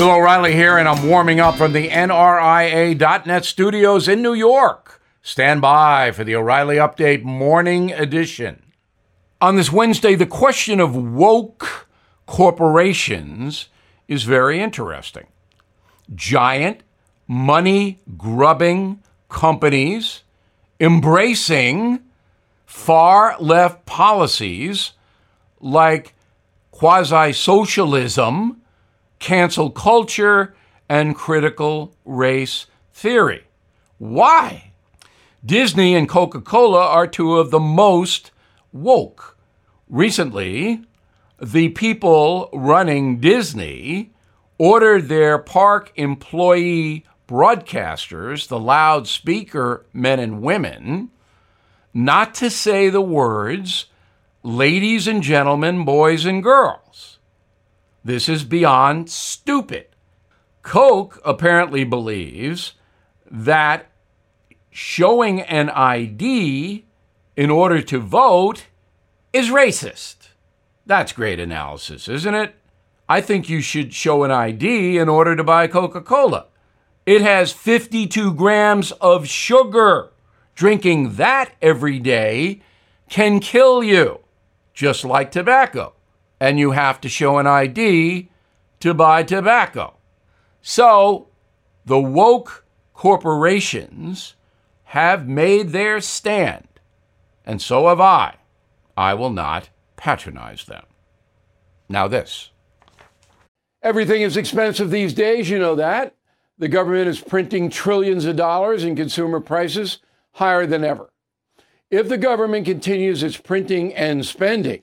Bill O'Reilly here, and I'm warming up from the NRIA.net studios in New York. Stand by for the O'Reilly Update Morning Edition. On this Wednesday, the question of woke corporations is very interesting. Giant, money grubbing companies embracing far left policies like quasi socialism, cancel culture, and critical race theory. Why? Disney and Coca Cola are two of the most woke. Recently, the people running Disney ordered their park employee broadcasters, the loudspeaker men and women, not to say the words ladies and gentlemen, boys and girls. This is beyond stupid. Coke apparently believes that showing an ID in order to vote is racist. That's great analysis, isn't it? I think you should show an ID in order to buy Coca Cola. It has 52 grams of sugar. Drinking that every day can kill you just like tobacco. And you have to show an ID to buy tobacco. So the woke corporations have made their stand, and so have I. I will not patronize them. Now, this. Everything is expensive these days, you know that. The government is printing trillions of dollars and consumer prices higher than ever. If the government continues its printing and spending,